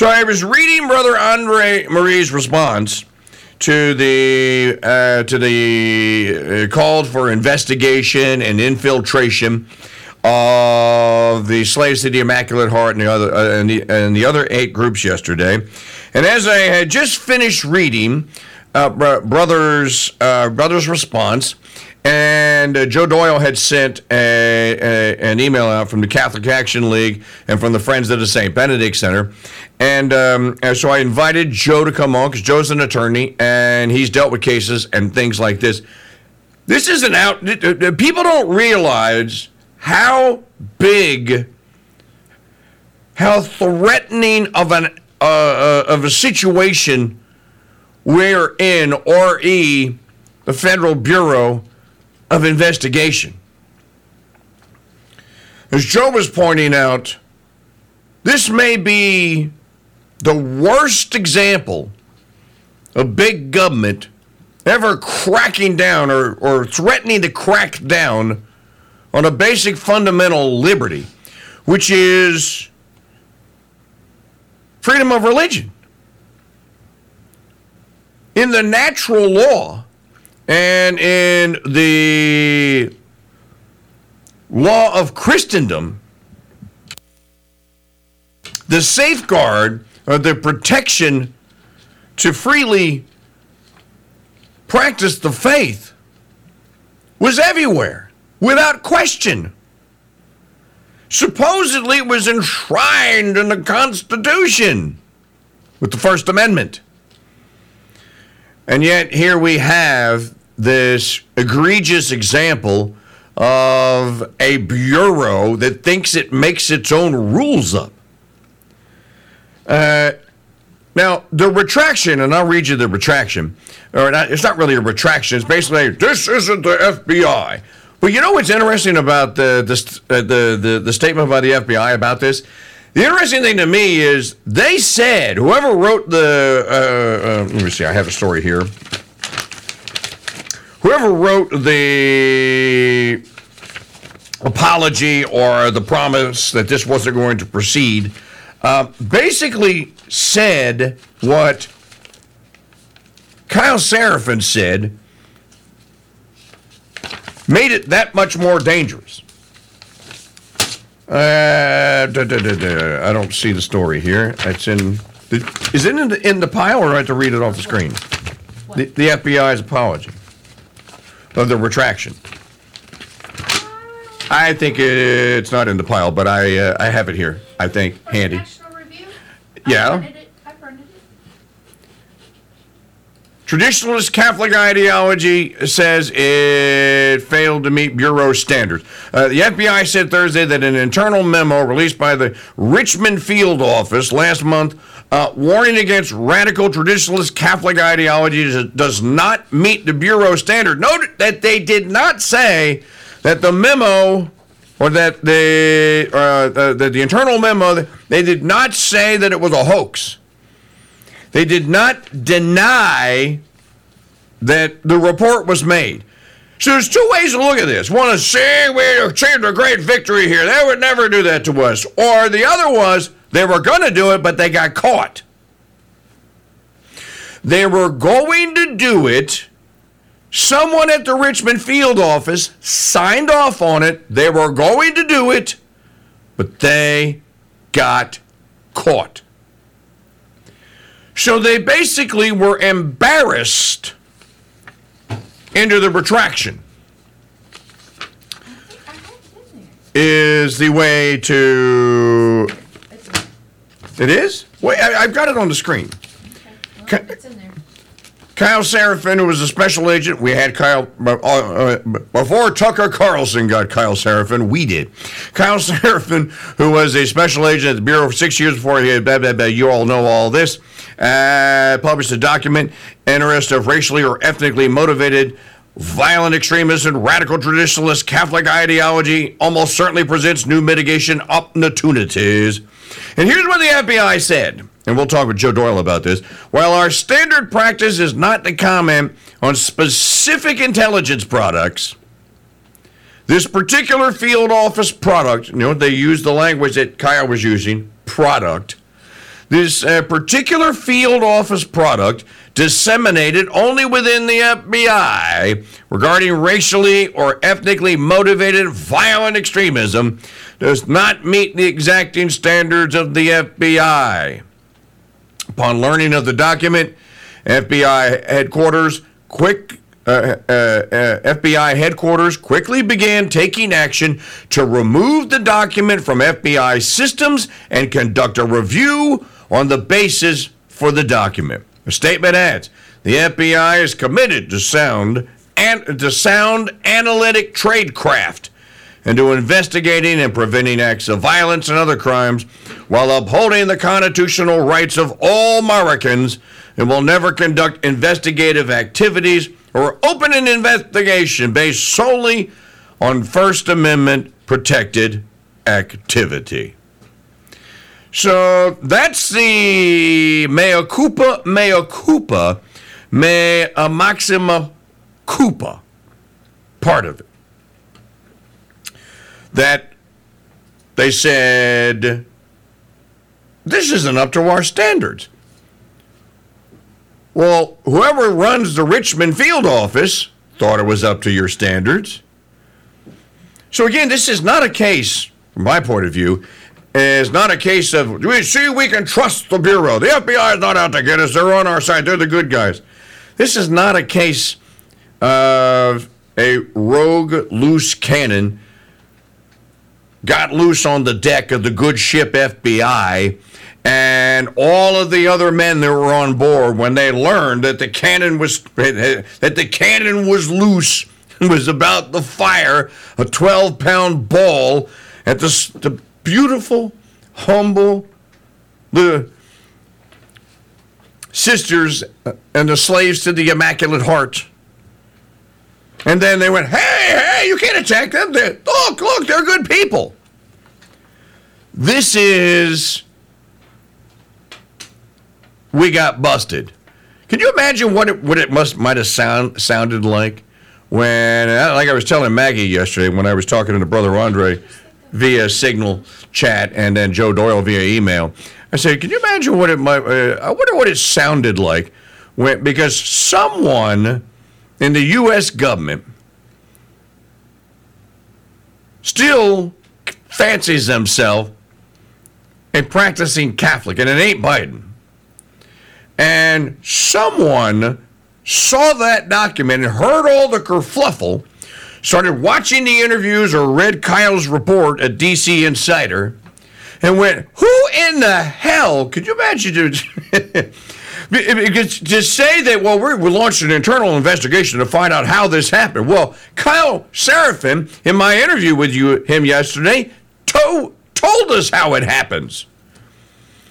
So I was reading Brother Andre Marie's response to the uh, to the uh, called for investigation and infiltration of the slaves to the Immaculate Heart and the other uh, and, the, and the other eight groups yesterday. And as I had just finished reading uh, brothers uh, brothers response, and uh, Joe Doyle had sent a, a, an email out from the Catholic Action League and from the Friends of the St. Benedict Center. And, um, and so I invited Joe to come on because Joe's an attorney and he's dealt with cases and things like this. This isn't out. People don't realize how big, how threatening of an uh, uh, of a situation we're in, RE, the Federal Bureau of investigation. As Joe was pointing out, this may be the worst example of big government ever cracking down or, or threatening to crack down on a basic fundamental liberty, which is freedom of religion. In the natural law, and in the law of Christendom, the safeguard or the protection to freely practice the faith was everywhere without question. Supposedly, it was enshrined in the Constitution with the First Amendment. And yet, here we have this egregious example of a bureau that thinks it makes its own rules up. Uh, now, the retraction, and I'll read you the retraction, or not, it's not really a retraction, it's basically, this isn't the FBI. But you know what's interesting about the, the, uh, the, the, the statement by the FBI about this? The interesting thing to me is they said, whoever wrote the, uh, uh, let me see, I have a story here whoever wrote the apology or the promise that this wasn't going to proceed uh, basically said what Kyle Seraphin said made it that much more dangerous. Uh, da, da, da, I don't see the story here. It's in. Is it in the, in the pile, or do I have to read it off the screen? The, the FBI's apology of the retraction. I think it's not in the pile, but I uh, I have it here. I think handy. Yeah. I printed it, I printed it. Traditionalist Catholic ideology says it failed to meet Bureau standards. Uh, the FBI said Thursday that an internal memo released by the Richmond Field Office last month uh, warning against radical traditionalist Catholic ideology does not meet the Bureau standard. Note that they did not say that the memo or that the, uh, the, the, the internal memo, they did not say that it was a hoax. They did not deny that the report was made. So there's two ways to look at this. One is saying we achieved a great victory here. They would never do that to us. Or the other was they were going to do it, but they got caught. They were going to do it. Someone at the Richmond field office signed off on it. They were going to do it, but they got caught. So they basically were embarrassed into the retraction. Have Is the way to. It is? Wait, I, I've got it on the screen. Okay. Well. Kyle Seraphin, who was a special agent, we had Kyle uh, uh, before Tucker Carlson got Kyle Seraphin. We did. Kyle Seraphin, who was a special agent at the Bureau for six years before he had blah, blah, blah, you all know all this, uh, published a document interest of racially or ethnically motivated violent extremists and radical traditionalist Catholic ideology almost certainly presents new mitigation opportunities. And here's what the FBI said, and we'll talk with Joe Doyle about this. While our standard practice is not to comment on specific intelligence products, this particular field office product, you know, they use the language that Kyle was using, product, this uh, particular field office product disseminated only within the FBI regarding racially or ethnically motivated violent extremism does not meet the exacting standards of the FBI. Upon learning of the document, FBI headquarters quick uh, uh, uh, FBI headquarters quickly began taking action to remove the document from FBI systems and conduct a review on the basis for the document. The statement adds, the FBI is committed to sound and to sound analytic tradecraft and to investigating and preventing acts of violence and other crimes while upholding the constitutional rights of all Americans and will never conduct investigative activities or open an investigation based solely on First Amendment protected activity. So that's the mea culpa, mea culpa, mea maxima culpa part of it. That they said, this isn't up to our standards. Well, whoever runs the Richmond field office thought it was up to your standards. So again, this is not a case, from my point of view, is not a case of we see we can trust the bureau. The FBI is not out to get us. They're on our side. They're the good guys. This is not a case of a rogue loose cannon got loose on the deck of the good ship FBI and all of the other men that were on board when they learned that the cannon was that the cannon was loose was about to fire a 12 pound ball at the, the beautiful humble the sisters uh, and the slaves to the immaculate heart and then they went hey hey you can't attack them they're, look look they're good people this is we got busted. Can you imagine what it what it must might have sound sounded like when like I was telling Maggie yesterday when I was talking to brother Andre via Signal chat and then Joe Doyle via email. I said, "Can you imagine what it might? Uh, I wonder what it sounded like when because someone in the U.S. government still fancies themselves a practicing Catholic, and it ain't Biden." and someone saw that document and heard all the kerfluffle, started watching the interviews or read Kyle's report at DC Insider, and went, "Who in the hell could you imagine?" Because to say that, well, we we launched an internal investigation to find out how this happened. Well, Kyle Seraphin, in my interview with you him yesterday, to, told us how it happens.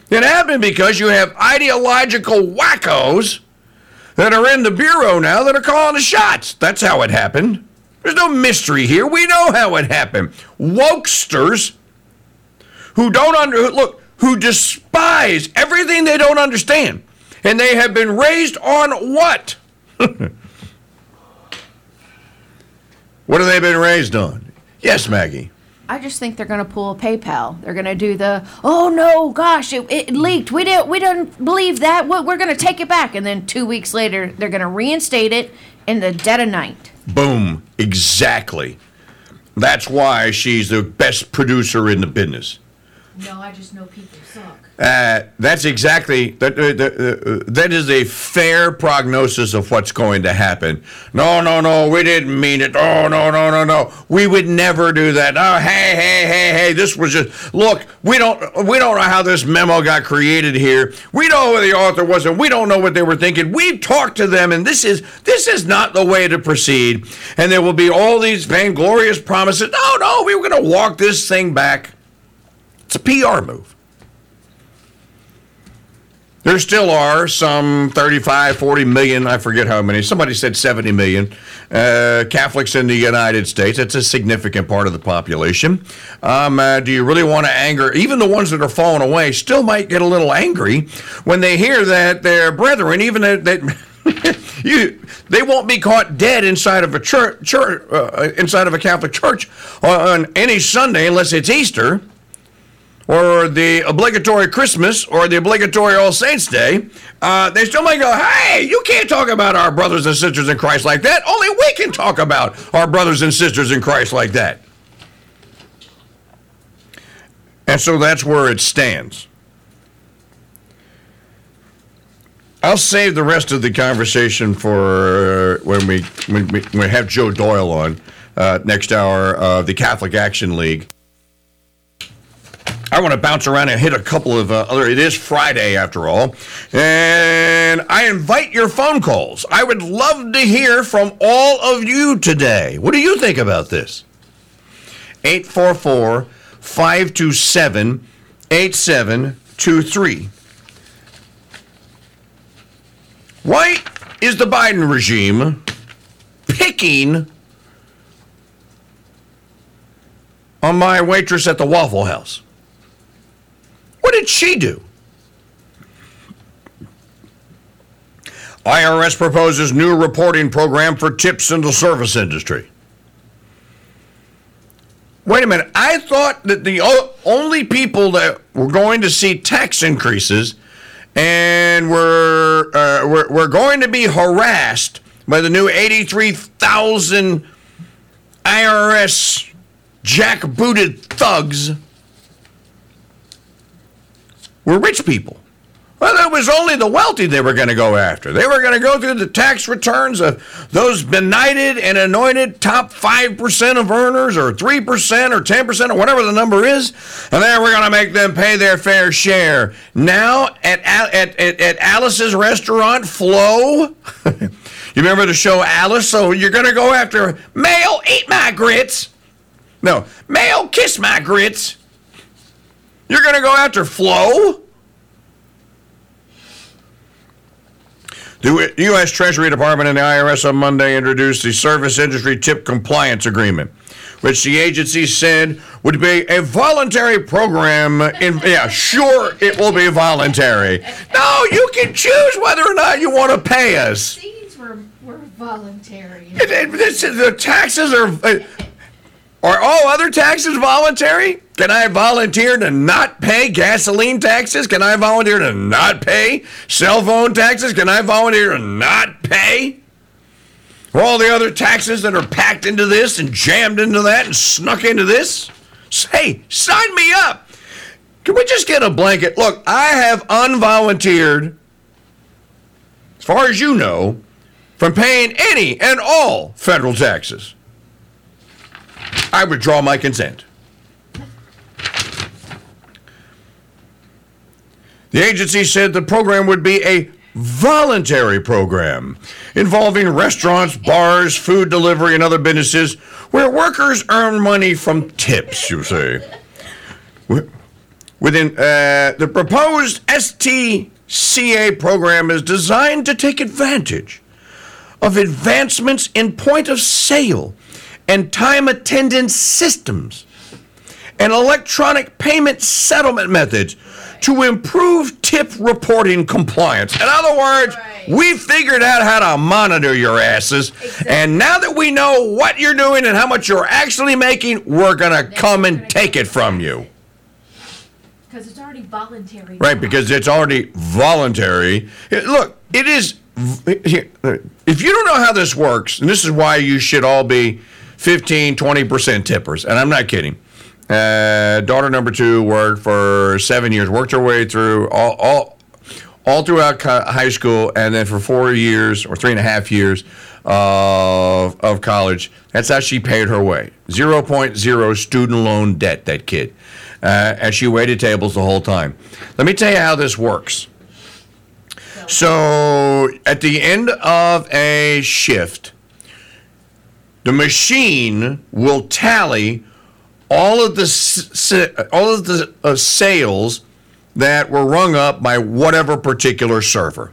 It happened because you have ideological wackos that are in the bureau now that are calling the shots. That's how it happened. There's no mystery here. We know how it happened. Wokesters who don't under look who despise everything they don't understand, and they have been raised on what? what have they been raised on? Yes, Maggie. I just think they're going to pull a PayPal. They're going to do the, oh no, gosh, it, it leaked. We didn't, we didn't believe that. We're, we're going to take it back. And then two weeks later, they're going to reinstate it in the dead of night. Boom. Exactly. That's why she's the best producer in the business. No, I just know people suck. Uh, that's exactly that. Uh, uh, that is a fair prognosis of what's going to happen. No, no, no, we didn't mean it. Oh, no, no, no, no, we would never do that. Oh, hey, hey, hey, hey, this was just look. We don't, we don't know how this memo got created here. We know who the author was, and we don't know what they were thinking. We've talked to them, and this is this is not the way to proceed. And there will be all these vainglorious promises. No, no, we were going to walk this thing back. It's a PR move. There still are some 35, 40 million, I forget how many, somebody said 70 million uh, Catholics in the United States. That's a significant part of the population. Um, uh, do you really want to anger? Even the ones that are falling away still might get a little angry when they hear that their brethren, even that. that you, they won't be caught dead inside of a church, church uh, inside of a Catholic church on any Sunday unless it's Easter or the obligatory Christmas or the obligatory All Saints Day, uh, they still might go, hey, you can't talk about our brothers and sisters in Christ like that. Only we can talk about our brothers and sisters in Christ like that. And so that's where it stands. I'll save the rest of the conversation for uh, when we when we, when we have Joe Doyle on uh, next hour of the Catholic Action League. I want to bounce around and hit a couple of uh, other. It is Friday after all, and I invite your phone calls. I would love to hear from all of you today. What do you think about this? 844 527 8723. Why is the Biden regime picking on my waitress at the Waffle House? What did she do? IRS proposes new reporting program for tips in the service industry. Wait a minute. I thought that the only people that were going to see tax increases and we're, uh, we're, we're going to be harassed by the new 83,000 IRS jackbooted thugs were rich people. Well, it was only the wealthy they were going to go after. They were going to go through the tax returns of those benighted and anointed top 5% of earners, or 3%, or 10%, or whatever the number is, and then we're going to make them pay their fair share. Now, at, at, at, at Alice's restaurant, Flo, you remember the show Alice? So you're going to go after male, eat my grits. No, male, kiss my grits. You're going to go after Flo? The U.S. Treasury Department and the IRS on Monday introduced the Service Industry Tip Compliance Agreement, which the agency said would be a voluntary program. In yeah, sure, it will be voluntary. No, you can choose whether or not you want to pay us. These were, were voluntary. It, it, this, the taxes are. Uh, are all other taxes voluntary? Can I volunteer to not pay gasoline taxes? Can I volunteer to not pay cell phone taxes? Can I volunteer to not pay? All the other taxes that are packed into this and jammed into that and snuck into this? Hey, sign me up. Can we just get a blanket? Look, I have unvolunteered, as far as you know, from paying any and all federal taxes. I withdraw my consent. The agency said the program would be a voluntary program involving restaurants, bars, food delivery, and other businesses where workers earn money from tips, you say. Within uh, the proposed STCA program is designed to take advantage of advancements in point of sale and time attendance systems and electronic payment settlement methods to improve tip reporting compliance. In other words, right. we figured out how to monitor your asses. Exactly. And now that we know what you're doing and how much you're actually making, we're going to come and take it from you. Because it's already voluntary. Right, because it's already voluntary. Look, it is. If you don't know how this works, and this is why you should all be 15, 20% tippers. And I'm not kidding. Uh, daughter number two worked for seven years, worked her way through all, all, all throughout high school, and then for four years or three and a half years of, of college. That's how she paid her way. 0.0 student loan debt, that kid. Uh, and she waited tables the whole time. Let me tell you how this works. So, at the end of a shift, the machine will tally all of the all of the uh, sales that were rung up by whatever particular server.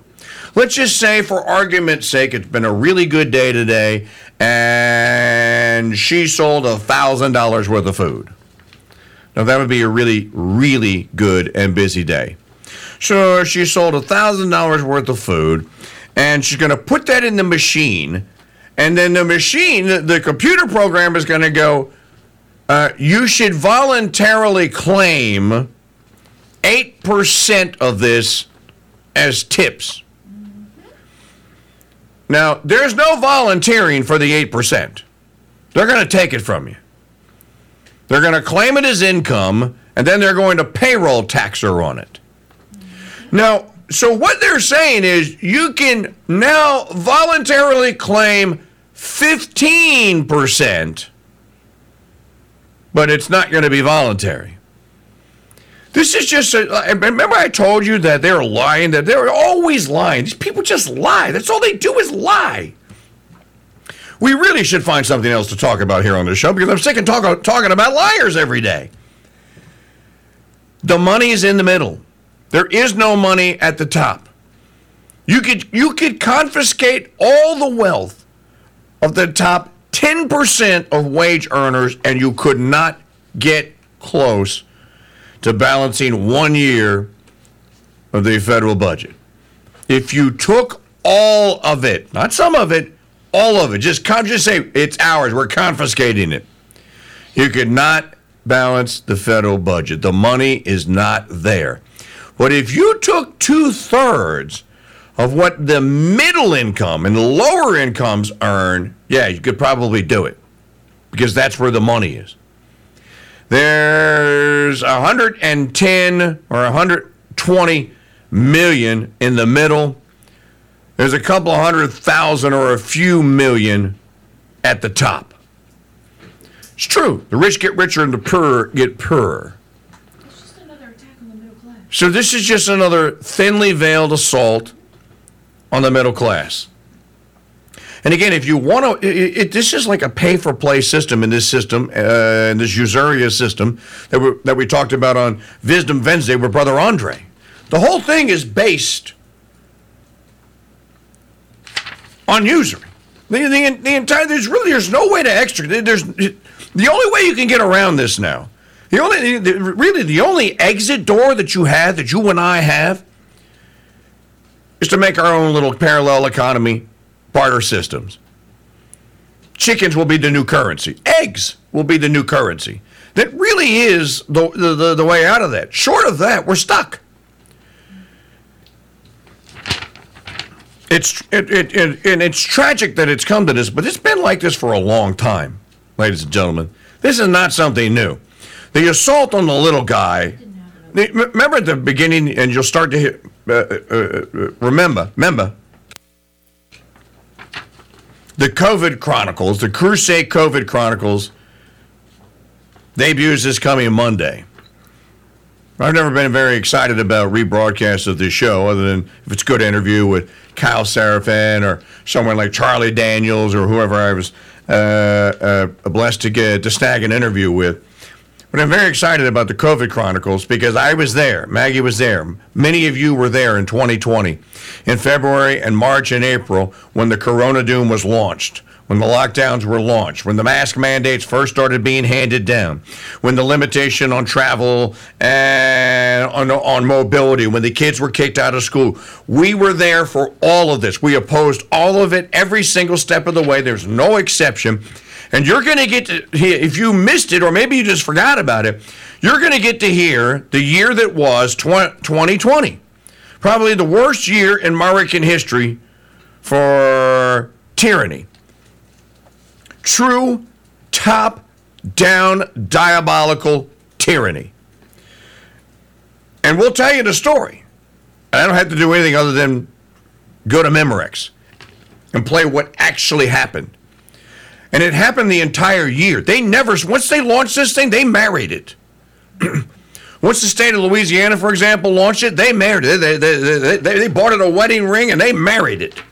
Let's just say, for argument's sake, it's been a really good day today, and she sold a thousand dollars worth of food. Now that would be a really, really good and busy day. So she sold a thousand dollars worth of food, and she's going to put that in the machine and then the machine, the computer program is going to go, uh, you should voluntarily claim 8% of this as tips. Now, there's no volunteering for the 8%. They're going to take it from you. They're going to claim it as income, and then they're going to payroll tax her on it. Now, so what they're saying is you can now voluntarily claim 15%, but it's not going to be voluntary. This is just a, remember I told you that they're lying, that they're always lying. These people just lie. That's all they do is lie. We really should find something else to talk about here on the show because I'm sick of talk, talking about liars every day. The money is in the middle. There is no money at the top. You could you could confiscate all the wealth of the top 10% of wage earners and you could not get close to balancing one year of the federal budget. If you took all of it, not some of it, all of it, just come, just say it's ours. We're confiscating it. You could not balance the federal budget. The money is not there. But if you took two thirds of what the middle income and lower incomes earn, yeah, you could probably do it because that's where the money is. There's 110 or 120 million in the middle. There's a couple of hundred thousand or a few million at the top. It's true. The rich get richer and the poor get poorer. So this is just another thinly veiled assault on the middle class. And again, if you want to, it, it, this is like a pay for play system in this system, uh, in this usurious system that we, that we talked about on Wisdom Wednesday with Brother Andre. The whole thing is based on usury. The, the, the entire, there's really, there's no way to extra, there's, the only way you can get around this now, the only, the, really, the only exit door that you have, that you and I have, is to make our own little parallel economy barter systems. Chickens will be the new currency. Eggs will be the new currency. That really is the, the, the, way out of that. Short of that, we're stuck. It's it, it, it, and it's tragic that it's come to this, but it's been like this for a long time, ladies and gentlemen. This is not something new. The assault on the little guy. Remember at the beginning, and you'll start to hear, uh, uh, uh, remember, remember, the COVID Chronicles, the Crusade COVID Chronicles, debuts this coming Monday. I've never been very excited about rebroadcast of this show, other than if it's a good interview with Kyle Seraphin or someone like Charlie Daniels or whoever I was uh, uh, blessed to get to snag an interview with. But I'm very excited about the COVID Chronicles because I was there. Maggie was there. Many of you were there in 2020, in February and March and April when the Corona Doom was launched when the lockdowns were launched, when the mask mandates first started being handed down, when the limitation on travel and on, on mobility, when the kids were kicked out of school. We were there for all of this. We opposed all of it every single step of the way. There's no exception. And you're going to get to hear, if you missed it or maybe you just forgot about it, you're going to get to hear the year that was 2020. Probably the worst year in American history for tyranny. True top down diabolical tyranny. And we'll tell you the story. I don't have to do anything other than go to Memorex and play what actually happened. And it happened the entire year. They never, once they launched this thing, they married it. once the state of Louisiana, for example, launched it, they married it. They, they, they, they, bought it a wedding ring and they married it.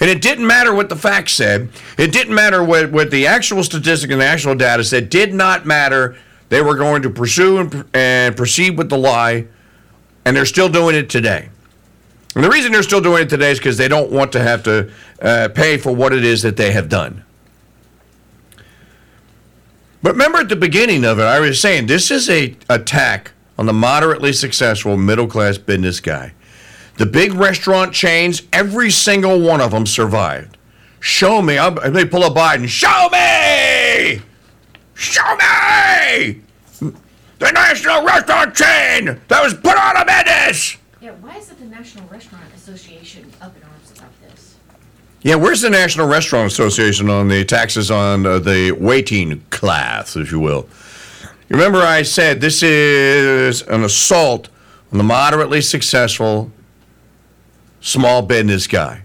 And it didn't matter what the facts said. It didn't matter what, what the actual statistic and the actual data said. Did not matter. They were going to pursue and, and proceed with the lie, and they're still doing it today. And the reason they're still doing it today is because they don't want to have to uh, pay for what it is that they have done. But remember at the beginning of it, I was saying this is a attack on the moderately successful middle class business guy. The big restaurant chains, every single one of them survived. Show me. I'll, they pull a Biden. Show me. Show me. the national restaurant chain that was put on a business. Yeah, why is it the National Restaurant Association up in arms? Yeah, where's the National Restaurant Association on the taxes on uh, the waiting class, if you will? Remember, I said this is an assault on the moderately successful small business guy.